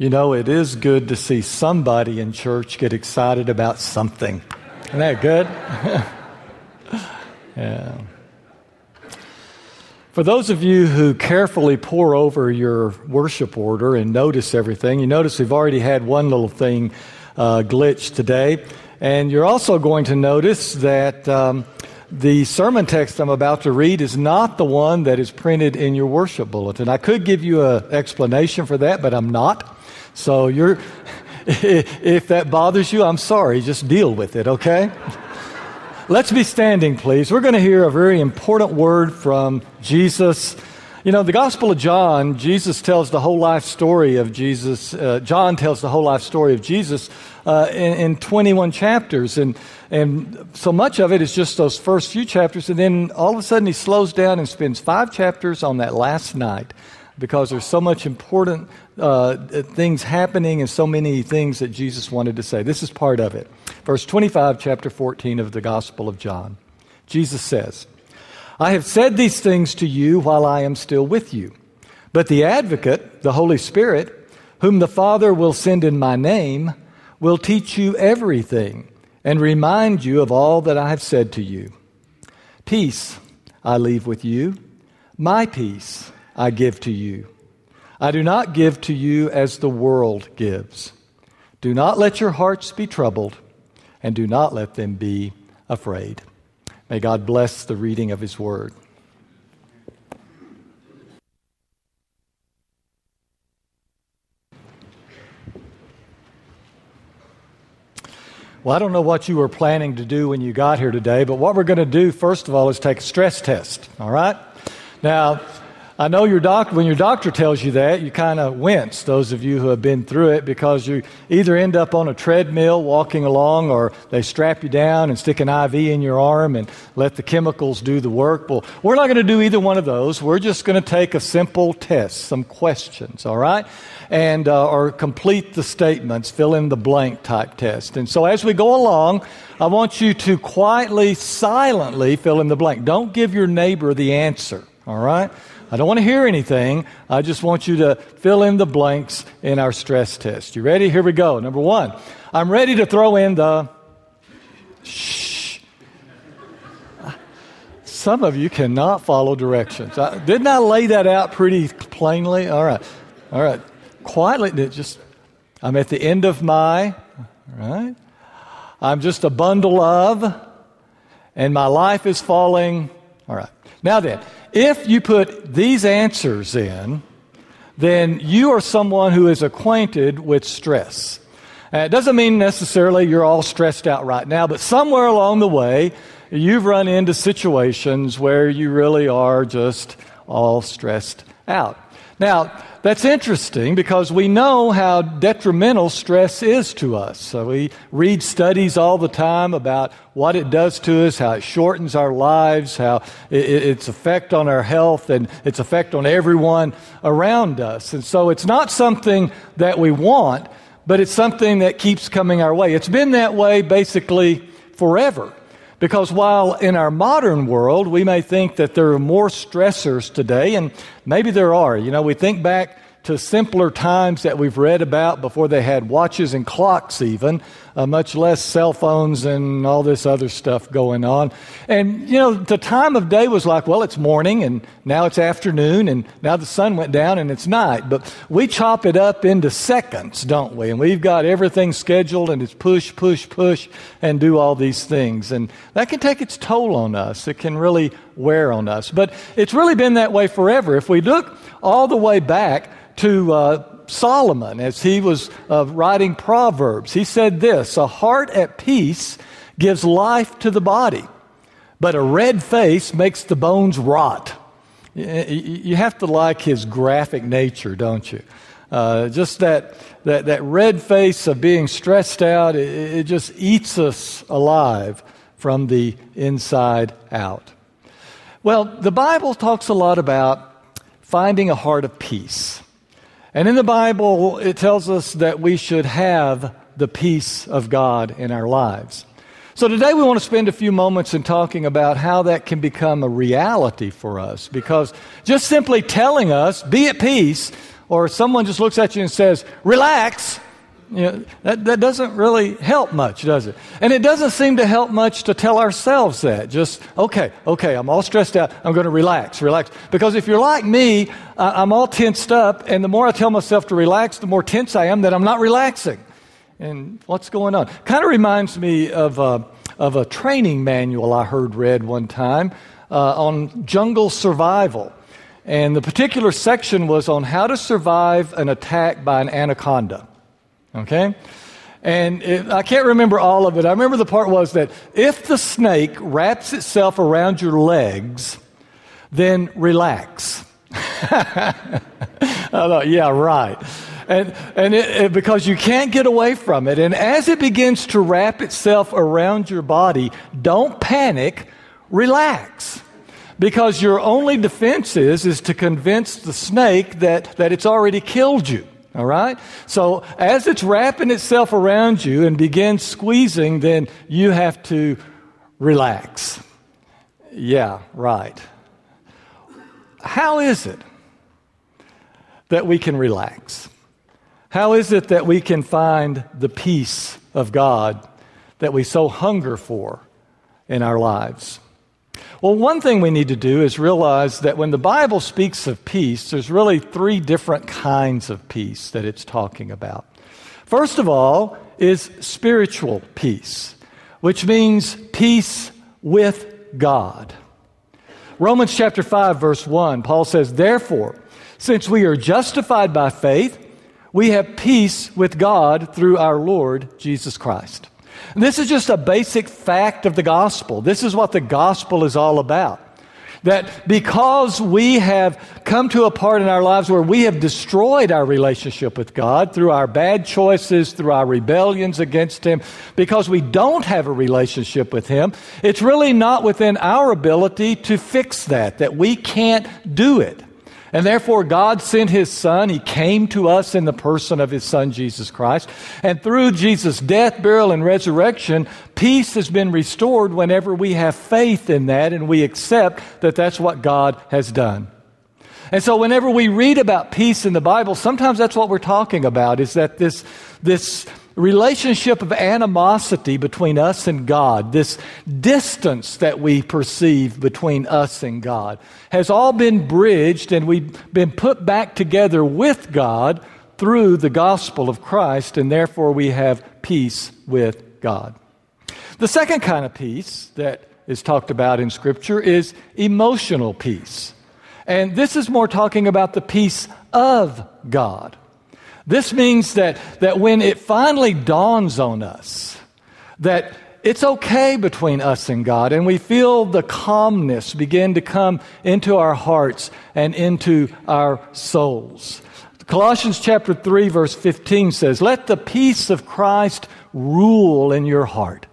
You know, it is good to see somebody in church get excited about something. Isn't that good? yeah. For those of you who carefully pore over your worship order and notice everything, you notice we've already had one little thing uh, glitch today. And you're also going to notice that um, the sermon text I'm about to read is not the one that is printed in your worship bulletin. I could give you an explanation for that, but I'm not. So you're, if that bothers you, I'm sorry. Just deal with it, okay? Let's be standing, please. We're going to hear a very important word from Jesus. You know, the Gospel of John, Jesus tells the whole life story of Jesus. Uh, John tells the whole life story of Jesus uh, in, in 21 chapters. And, and so much of it is just those first few chapters. And then all of a sudden he slows down and spends five chapters on that last night because there's so much important uh, things happening and so many things that Jesus wanted to say. This is part of it. Verse 25, chapter 14 of the Gospel of John. Jesus says, I have said these things to you while I am still with you. But the advocate, the Holy Spirit, whom the Father will send in my name, will teach you everything and remind you of all that I have said to you. Peace I leave with you, my peace I give to you. I do not give to you as the world gives. Do not let your hearts be troubled, and do not let them be afraid. May God bless the reading of His word. Well, I don't know what you were planning to do when you got here today, but what we're going to do, first of all, is take a stress test, all right? Now, I know your doctor, when your doctor tells you that, you kind of wince, those of you who have been through it, because you either end up on a treadmill walking along or they strap you down and stick an IV in your arm and let the chemicals do the work. Well, we're not going to do either one of those. We're just going to take a simple test, some questions, all right? And, uh, or complete the statements, fill in the blank type test. And so as we go along, I want you to quietly, silently fill in the blank. Don't give your neighbor the answer, all right? I don't want to hear anything. I just want you to fill in the blanks in our stress test. You ready? Here we go. Number one, I'm ready to throw in the shh. Some of you cannot follow directions. I, didn't I lay that out pretty plainly? All right. All right. Quietly, just, I'm at the end of my, right? I'm just a bundle of, and my life is falling. All right. Now then, if you put these answers in, then you are someone who is acquainted with stress. And it doesn't mean necessarily you're all stressed out right now, but somewhere along the way, you've run into situations where you really are just all stressed out. Now, that's interesting because we know how detrimental stress is to us. So we read studies all the time about what it does to us, how it shortens our lives, how its effect on our health and its effect on everyone around us. And so it's not something that we want, but it's something that keeps coming our way. It's been that way basically forever. Because while in our modern world we may think that there are more stressors today, and maybe there are, you know, we think back to simpler times that we've read about before they had watches and clocks, even, uh, much less cell phones and all this other stuff going on. And, you know, the time of day was like, well, it's morning and now it's afternoon and now the sun went down and it's night. But we chop it up into seconds, don't we? And we've got everything scheduled and it's push, push, push and do all these things. And that can take its toll on us. It can really wear on us. But it's really been that way forever. If we look all the way back, to uh, Solomon as he was uh, writing Proverbs. He said this A heart at peace gives life to the body, but a red face makes the bones rot. You have to like his graphic nature, don't you? Uh, just that, that, that red face of being stressed out, it, it just eats us alive from the inside out. Well, the Bible talks a lot about finding a heart of peace. And in the Bible, it tells us that we should have the peace of God in our lives. So today we want to spend a few moments in talking about how that can become a reality for us because just simply telling us, be at peace, or someone just looks at you and says, relax, you know, that, that doesn't really help much, does it? And it doesn't seem to help much to tell ourselves that. Just, okay, okay, I'm all stressed out. I'm going to relax, relax. Because if you're like me, uh, I'm all tensed up, and the more I tell myself to relax, the more tense I am that I'm not relaxing. And what's going on? Kind of reminds me of, uh, of a training manual I heard read one time uh, on jungle survival. And the particular section was on how to survive an attack by an anaconda. Okay? And it, I can't remember all of it. I remember the part was that if the snake wraps itself around your legs, then relax. I thought, yeah, right. And, and it, it, because you can't get away from it. And as it begins to wrap itself around your body, don't panic, relax because your only defense is, is to convince the snake that, that it's already killed you. All right? So as it's wrapping itself around you and begins squeezing, then you have to relax. Yeah, right. How is it that we can relax? How is it that we can find the peace of God that we so hunger for in our lives? Well, one thing we need to do is realize that when the Bible speaks of peace, there's really three different kinds of peace that it's talking about. First of all, is spiritual peace, which means peace with God. Romans chapter 5, verse 1, Paul says, Therefore, since we are justified by faith, we have peace with God through our Lord Jesus Christ. And this is just a basic fact of the gospel. This is what the gospel is all about. That because we have come to a part in our lives where we have destroyed our relationship with God through our bad choices, through our rebellions against Him, because we don't have a relationship with Him, it's really not within our ability to fix that, that we can't do it. And therefore, God sent His Son. He came to us in the person of His Son, Jesus Christ. And through Jesus' death, burial, and resurrection, peace has been restored whenever we have faith in that and we accept that that's what God has done. And so, whenever we read about peace in the Bible, sometimes that's what we're talking about is that this, this relationship of animosity between us and God, this distance that we perceive between us and God, has all been bridged and we've been put back together with God through the gospel of Christ, and therefore we have peace with God. The second kind of peace that is talked about in Scripture is emotional peace. And this is more talking about the peace of God. This means that, that when it finally dawns on us that it's okay between us and God, and we feel the calmness begin to come into our hearts and into our souls. Colossians chapter 3 verse 15 says, "Let the peace of Christ rule in your heart.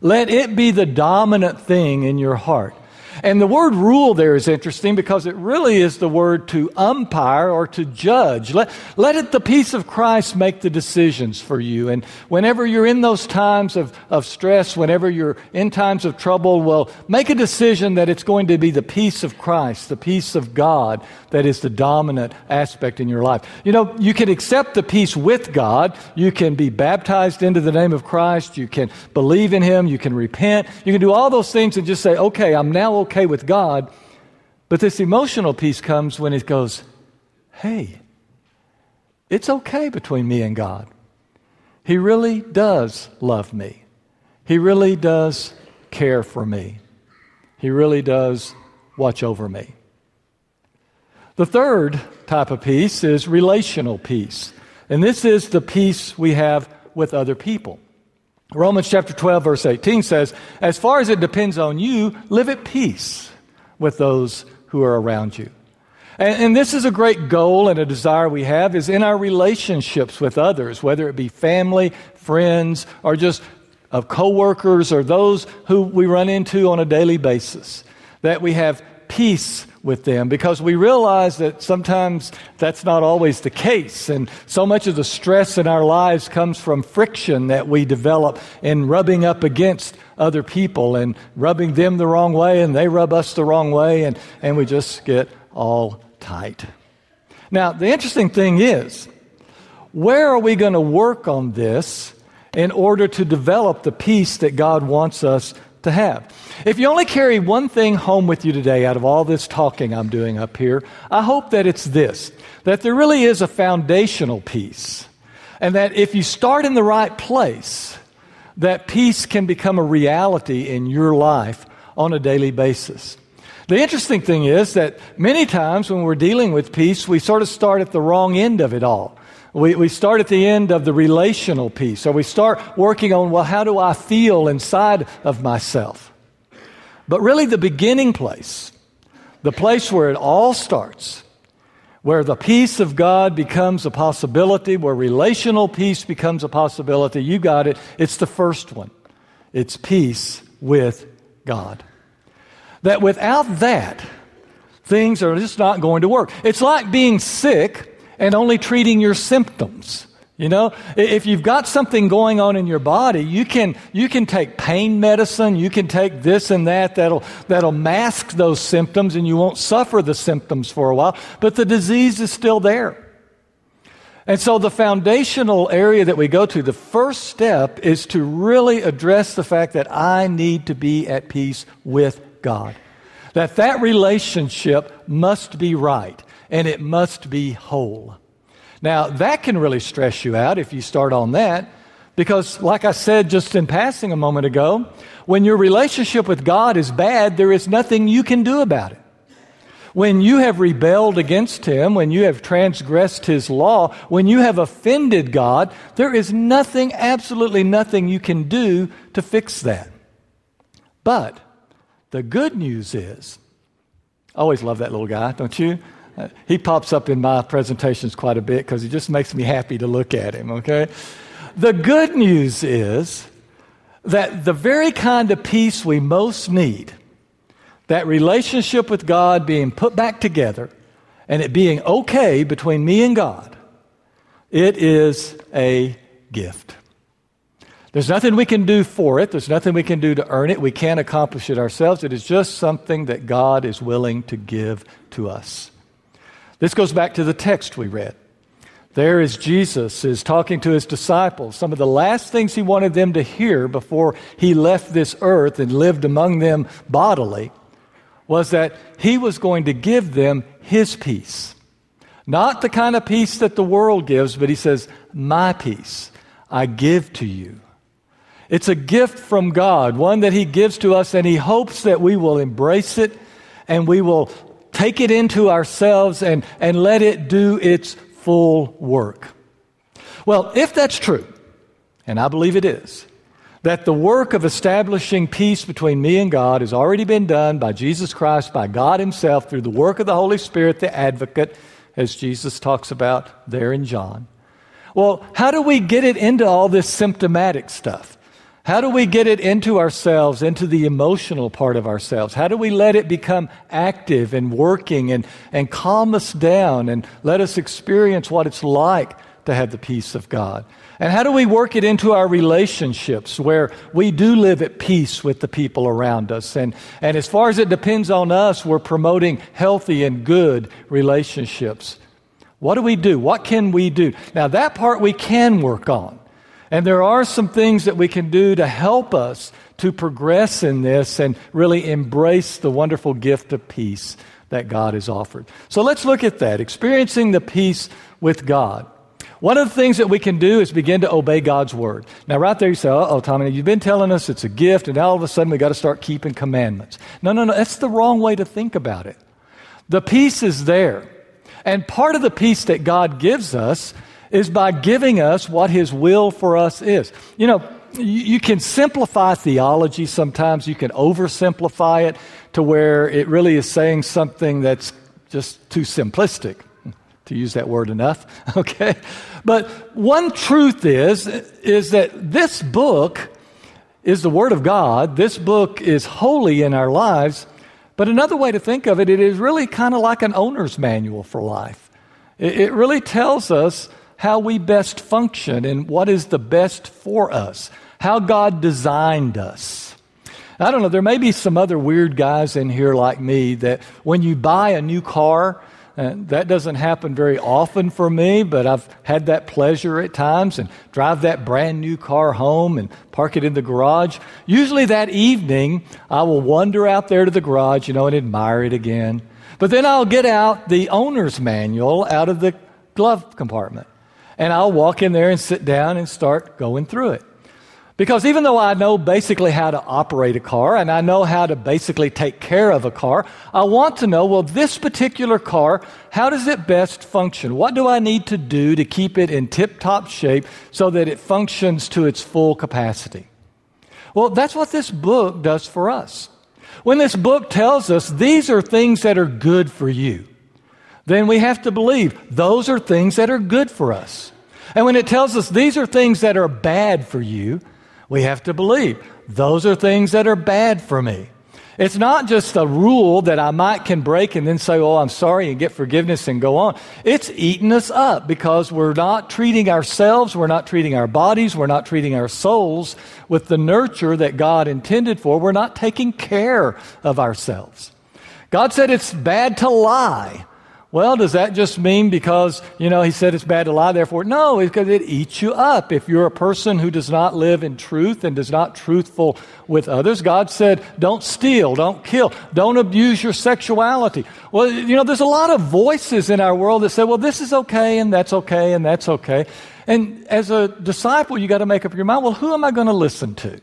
Let it be the dominant thing in your heart." And the word rule there is interesting because it really is the word to umpire or to judge. Let, let it, the peace of Christ make the decisions for you. And whenever you're in those times of, of stress, whenever you're in times of trouble, well, make a decision that it's going to be the peace of Christ, the peace of God that is the dominant aspect in your life. You know, you can accept the peace with God. You can be baptized into the name of Christ. You can believe in Him. You can repent. You can do all those things and just say, okay, I'm now okay with God. But this emotional peace comes when it goes, hey, it's okay between me and God. He really does love me. He really does care for me. He really does watch over me. The third type of peace is relational peace. And this is the peace we have with other people. Romans chapter 12, verse 18 says, As far as it depends on you, live at peace with those who are around you. And, and, this is a great goal and a desire we have is in our relationships with others, whether it be family, friends, or just of coworkers or those who we run into on a daily basis, that we have peace with them because we realize that sometimes that's not always the case. And so much of the stress in our lives comes from friction that we develop in rubbing up against other people and rubbing them the wrong way and they rub us the wrong way and, and we just get all tight. Now, the interesting thing is, where are we going to work on this in order to develop the peace that God wants us to have? If you only carry one thing home with you today out of all this talking I'm doing up here, I hope that it's this that there really is a foundational peace. And that if you start in the right place, that peace can become a reality in your life on a daily basis. The interesting thing is that many times when we're dealing with peace, we sort of start at the wrong end of it all. We, we start at the end of the relational peace, or we start working on, well, how do I feel inside of myself? But really, the beginning place, the place where it all starts, where the peace of God becomes a possibility, where relational peace becomes a possibility, you got it. It's the first one. It's peace with God. That without that, things are just not going to work. It's like being sick and only treating your symptoms. You know, if you've got something going on in your body, you can, you can take pain medicine, you can take this and that that'll, that'll mask those symptoms and you won't suffer the symptoms for a while, but the disease is still there. And so the foundational area that we go to, the first step is to really address the fact that I need to be at peace with God. That that relationship must be right and it must be whole. Now, that can really stress you out if you start on that, because, like I said just in passing a moment ago, when your relationship with God is bad, there is nothing you can do about it. When you have rebelled against Him, when you have transgressed His law, when you have offended God, there is nothing, absolutely nothing you can do to fix that. But the good news is, I always love that little guy, don't you? He pops up in my presentations quite a bit because he just makes me happy to look at him, okay? The good news is that the very kind of peace we most need, that relationship with God being put back together and it being okay between me and God, it is a gift. There's nothing we can do for it. There's nothing we can do to earn it. We can't accomplish it ourselves. It is just something that God is willing to give to us. This goes back to the text we read. There is Jesus is talking to his disciples. Some of the last things he wanted them to hear before he left this earth and lived among them bodily was that he was going to give them his peace. Not the kind of peace that the world gives, but he says, My peace I give to you. It's a gift from God, one that he gives to us, and he hopes that we will embrace it and we will take it into ourselves and, and let it do its full work. Well, if that's true, and I believe it is, that the work of establishing peace between me and God has already been done by Jesus Christ, by God Himself, through the work of the Holy Spirit, the advocate, as Jesus talks about there in John. Well, how do we get it into all this symptomatic stuff? How do we get it into ourselves, into the emotional part of ourselves? How do we let it become active and working and, and calm us down and let us experience what it's like to have the peace of God? And how do we work it into our relationships where we do live at peace with the people around us? And, and as far as it depends on us, we're promoting healthy and good relationships. What do we do? What can we do? Now, that part we can work on. And there are some things that we can do to help us to progress in this and really embrace the wonderful gift of peace that God has offered. So let's look at that, experiencing the peace with God. One of the things that we can do is begin to obey God's word. Now, right there, you say, oh, Tommy, you've been telling us it's a gift, and all of a sudden we got to start keeping commandments. No, no, no, that's the wrong way to think about it. The peace is there. And part of the peace that God gives us is by giving us what His will for us is. You know, you, can simplify theology sometimes, you can oversimplify it to where it really is saying something that's just too simplistic to use that word enough okay? But one truth is is that this book is the word of god. This book is holy in our lives. But another way to think of it it is really kind of like an owner's manual for life. It, it really tells us how we best function and what is the best for us, how God designed us. I don't know, there may be some other weird guys in here like me that when you buy a new car, And that doesn't happen very often for me, but I've had that pleasure at times and drive that brand new car home and park it in the garage. Usually that evening, I will wander out there to the garage, you know, and admire it again. But then I'll get out the owner's manual out of the glove compartment. And I'll walk in there and sit down and start going through it. Because even though I know basically how to operate a car and I know how to basically take care of a car, I want to know well, this particular car, how does it best function? What do I need to do to keep it in tip top shape so that it functions to its full capacity? Well, that's what this book does for us. When this book tells us these are things that are good for you, then we have to believe those are things that are good for us. And when it tells us these are things that are bad for you, we have to believe those are things that are bad for me. It's not just a rule that I might can break and then say, oh, I'm sorry and get forgiveness and go on. It's eating us up because we're not treating ourselves, we're not treating our bodies, we're not treating our souls with the nurture that God intended for. We're not taking care of ourselves. God said it's bad to lie. Well, does that just mean because, you know, he said it's bad to lie, therefore? No, it's because it eats you up. If you're a person who does not live in truth and does not truthful with others, God said, don't steal, don't kill, don't abuse your sexuality. Well, you know, there's a lot of voices in our world that say, well, this is okay and that's okay and that's okay. And as a disciple, you got to make up your mind, well, who am I going to listen to?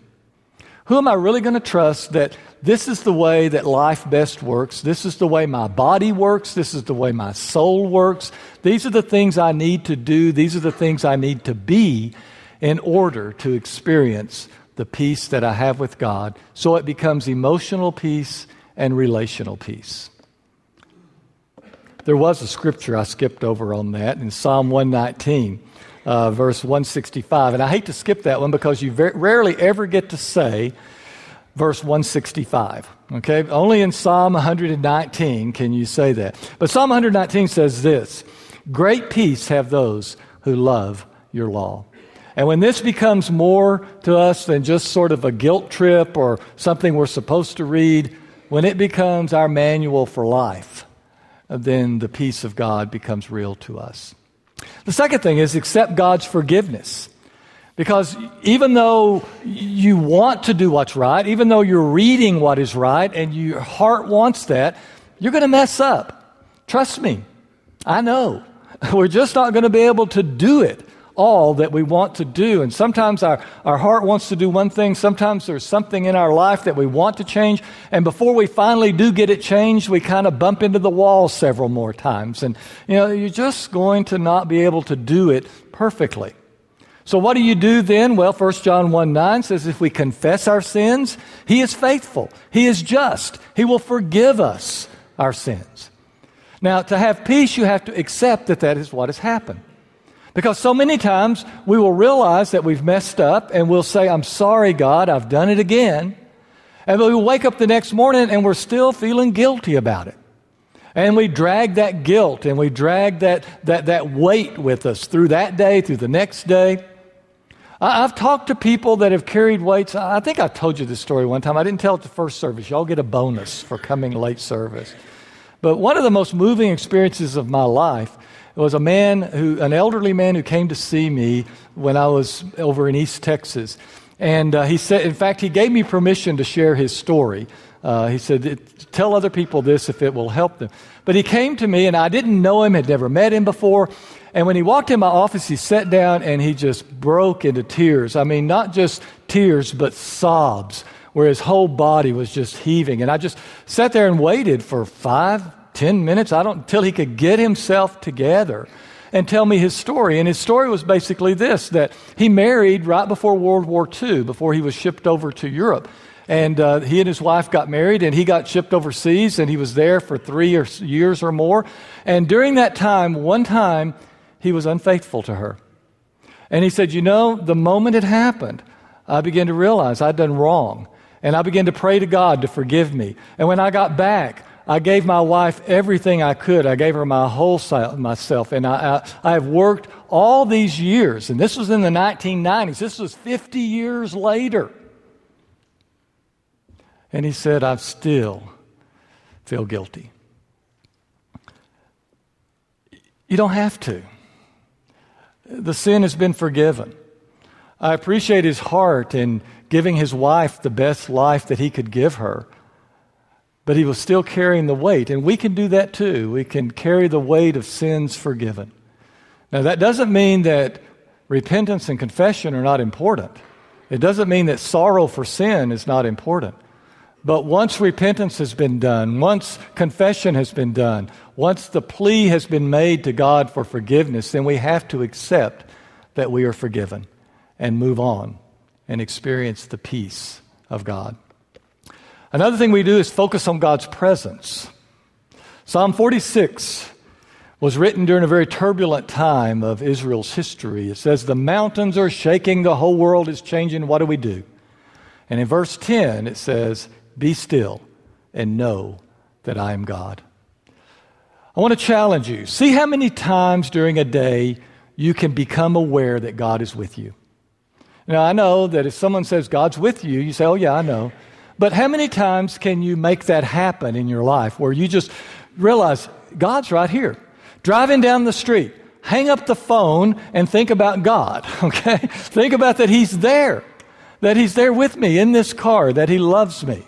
Who am I really going to trust that this is the way that life best works? This is the way my body works. This is the way my soul works. These are the things I need to do. These are the things I need to be in order to experience the peace that I have with God. So it becomes emotional peace and relational peace. There was a scripture I skipped over on that in Psalm 119 uh, verse 165. And I hate to skip that one because you very, rarely ever get to say verse 165. Okay? Only in Psalm 119 can you say that. But Psalm 119 says this Great peace have those who love your law. And when this becomes more to us than just sort of a guilt trip or something we're supposed to read, when it becomes our manual for life, then the peace of God becomes real to us. The second thing is accept God's forgiveness. Because even though you want to do what's right, even though you're reading what is right and your heart wants that, you're going to mess up. Trust me. I know. We're just not going to be able to do it all that we want to do. And sometimes our, our heart wants to do one thing. Sometimes there's something in our life that we want to change. And before we finally do get it changed, we kind of bump into the wall several more times. And, you know, you're just going to not be able to do it perfectly. So what do you do then? Well, 1 John 1 9 says, if we confess our sins, He is faithful. He is just. He will forgive us our sins. Now, to have peace, you have to accept that that is what has happened. Because so many times we will realize that we've messed up and we'll say, I'm sorry, God, I've done it again. And we'll wake up the next morning and we're still feeling guilty about it. And we drag that guilt and we drag that, that, that weight with us through that day, through the next day. I, I've talked to people that have carried weights. I think I told you this story one time. I didn't tell it the first service. Y'all get a bonus for coming late service. But one of the most moving experiences of my life was a man who, an elderly man who came to see me when I was over in East Texas. And uh, he said, in fact, he gave me permission to share his story. Uh, he said, Tell other people this if it will help them. But he came to me, and I didn't know him, had never met him before. And when he walked in my office, he sat down and he just broke into tears. I mean, not just tears, but sobs, where his whole body was just heaving. And I just sat there and waited for five, ten minutes, I don't, until he could get himself together and tell me his story. And his story was basically this that he married right before World War II, before he was shipped over to Europe. And uh, he and his wife got married, and he got shipped overseas, and he was there for three or years or more. And during that time, one time, he was unfaithful to her. And he said, You know, the moment it happened, I began to realize I'd done wrong. And I began to pray to God to forgive me. And when I got back, I gave my wife everything I could. I gave her my whole self, myself. And I, I, I've worked all these years, and this was in the 1990s. This was 50 years later. And he said, I still feel guilty. You don't have to. The sin has been forgiven. I appreciate his heart in giving his wife the best life that he could give her. But he was still carrying the weight. And we can do that too. We can carry the weight of sins forgiven. Now, that doesn't mean that repentance and confession are not important. It doesn't mean that sorrow for sin is not important. But once repentance has been done, once confession has been done, once the plea has been made to God for forgiveness, then we have to accept that we are forgiven and move on and experience the peace of God. Another thing we do is focus on God's presence. Psalm 46 was written during a very turbulent time of Israel's history. It says, The mountains are shaking, the whole world is changing. What do we do? And in verse 10, it says, Be still and know that I am God. I want to challenge you. See how many times during a day you can become aware that God is with you. Now, I know that if someone says God's with you, you say, Oh, yeah, I know. But how many times can you make that happen in your life where you just realize God's right here? Driving down the street, hang up the phone and think about God, okay? think about that He's there, that He's there with me in this car, that He loves me.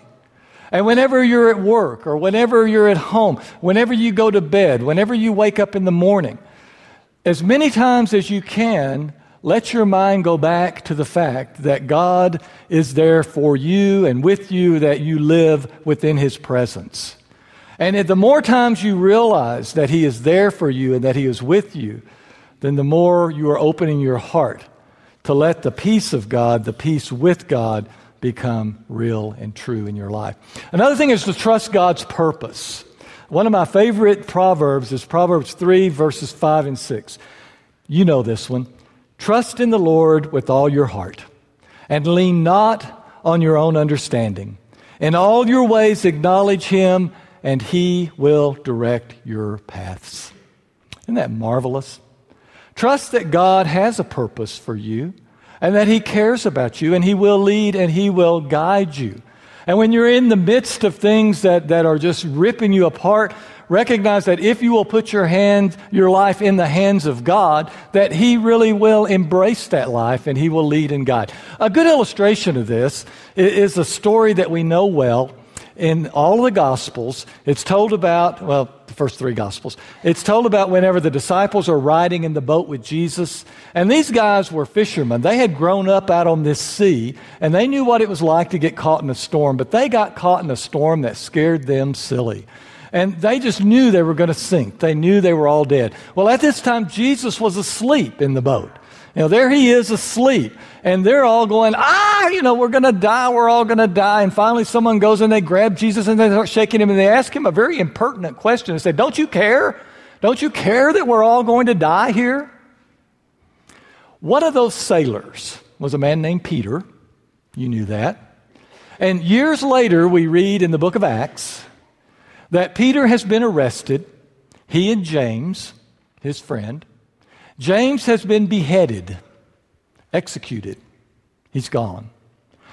And whenever you're at work or whenever you're at home, whenever you go to bed, whenever you wake up in the morning, as many times as you can, let your mind go back to the fact that God is there for you and with you, that you live within His presence. And the more times you realize that He is there for you and that He is with you, then the more you are opening your heart to let the peace of God, the peace with God, become real and true in your life. Another thing is to trust God's purpose. One of my favorite proverbs is Proverbs 3, verses 5 and 6. You know this one. Trust in the Lord with all your heart, and lean not on your own understanding. In all your ways acknowledge Him, and He will direct your paths. Isn't that marvelous? Trust that God has a purpose for you and that He cares about you and He will lead and He will guide you. And when you're in the midst of things that, that are just ripping you apart, recognize that if you will put your hand, your life in the hands of God, that He really will embrace that life and He will lead and guide. A good illustration of this is a story that we know well in all the Gospels, it's told about, well, the first three Gospels, it's told about whenever the disciples are riding in the boat with Jesus. And these guys were fishermen. They had grown up out on this sea, and they knew what it was like to get caught in a storm, but they got caught in a storm that scared them silly. And they just knew they were going to sink. They knew they were all dead. Well, at this time, Jesus was asleep in the boat. You know, there he is asleep. And they're all going, ah, you know, we're going to die. We're all going to die. And finally, someone goes and they grab Jesus and they start shaking him and they ask him a very impertinent question. They say, Don't you care? Don't you care that we're all going to die here? One of those sailors was a man named Peter. You knew that. And years later, we read in the book of Acts that Peter has been arrested, he and James, his friend. James has been beheaded, executed. He's gone.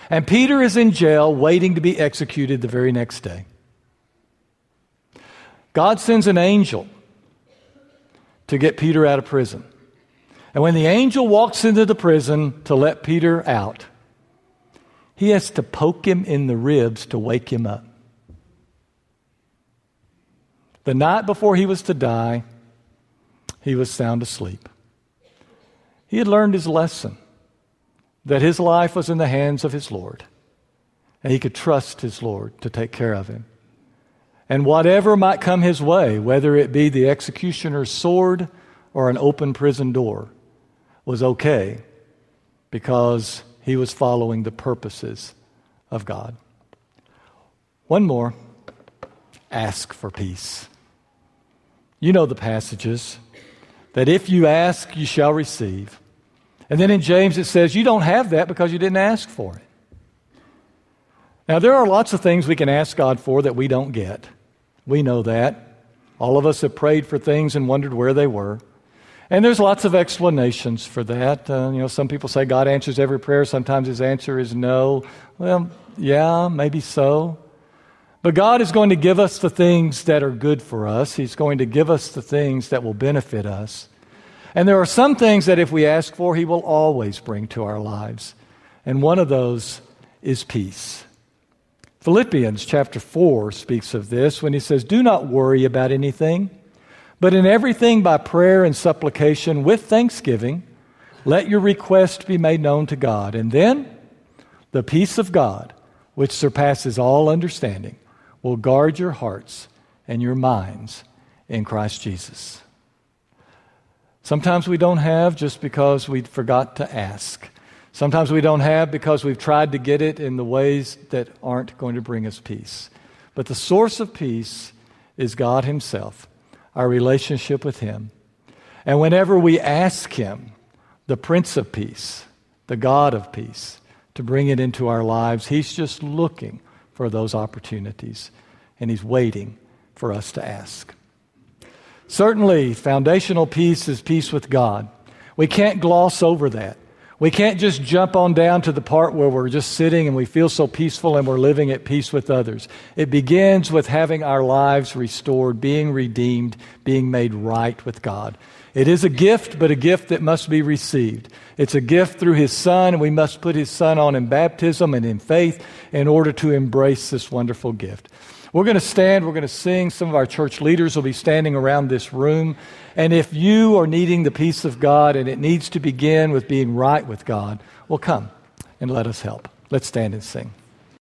And Peter is in jail waiting to be executed the very next day. God sends an angel to get Peter out of prison. And when the angel walks into the prison to let Peter out, he has to poke him in the ribs to wake him up. The night before he was to die, he was sound asleep. He had learned his lesson that his life was in the hands of his Lord, and he could trust his Lord to take care of him. And whatever might come his way, whether it be the executioner's sword or an open prison door, was okay because he was following the purposes of God. One more ask for peace. You know the passages that if you ask, you shall receive. And then in James it says, you don't have that because you didn't ask for it. Now, there are lots of things we can ask God for that we don't get. We know that. All of us have prayed for things and wondered where they were. And there's lots of explanations for that. Uh, you know, some people say God answers every prayer. Sometimes his answer is no. Well, yeah, maybe so. But God is going to give us the things that are good for us. He's going to give us the things that will benefit us. And there are some things that if we ask for, He will always bring to our lives. And one of those is peace. Philippians chapter 4 speaks of this when he says, Do not worry about anything, but in everything by prayer and supplication with thanksgiving, let your request be made known to God. And then the peace of God, which surpasses all understanding, will guard your hearts and your minds in Christ Jesus. Sometimes we don't have just because we forgot to ask. Sometimes we don't have because we've tried to get it in the ways that aren't going to bring us peace. But the source of peace is God Himself, our relationship with Him. And whenever we ask Him, the Prince of Peace, the God of peace, to bring it into our lives, He's just looking for those opportunities, and He's waiting for us to ask. Certainly, foundational peace is peace with God. We can't gloss over that. We can't just jump on down to the part where we're just sitting and we feel so peaceful and we're living at peace with others. It begins with having our lives restored, being redeemed, being made right with God. It is a gift, but a gift that must be received. It's a gift through His Son, and we must put His Son on in baptism and in faith in order to embrace this wonderful gift. We're going to stand, we're going to sing. Some of our church leaders will be standing around this room. And if you are needing the peace of God and it needs to begin with being right with God, well, come and let us help. Let's stand and sing.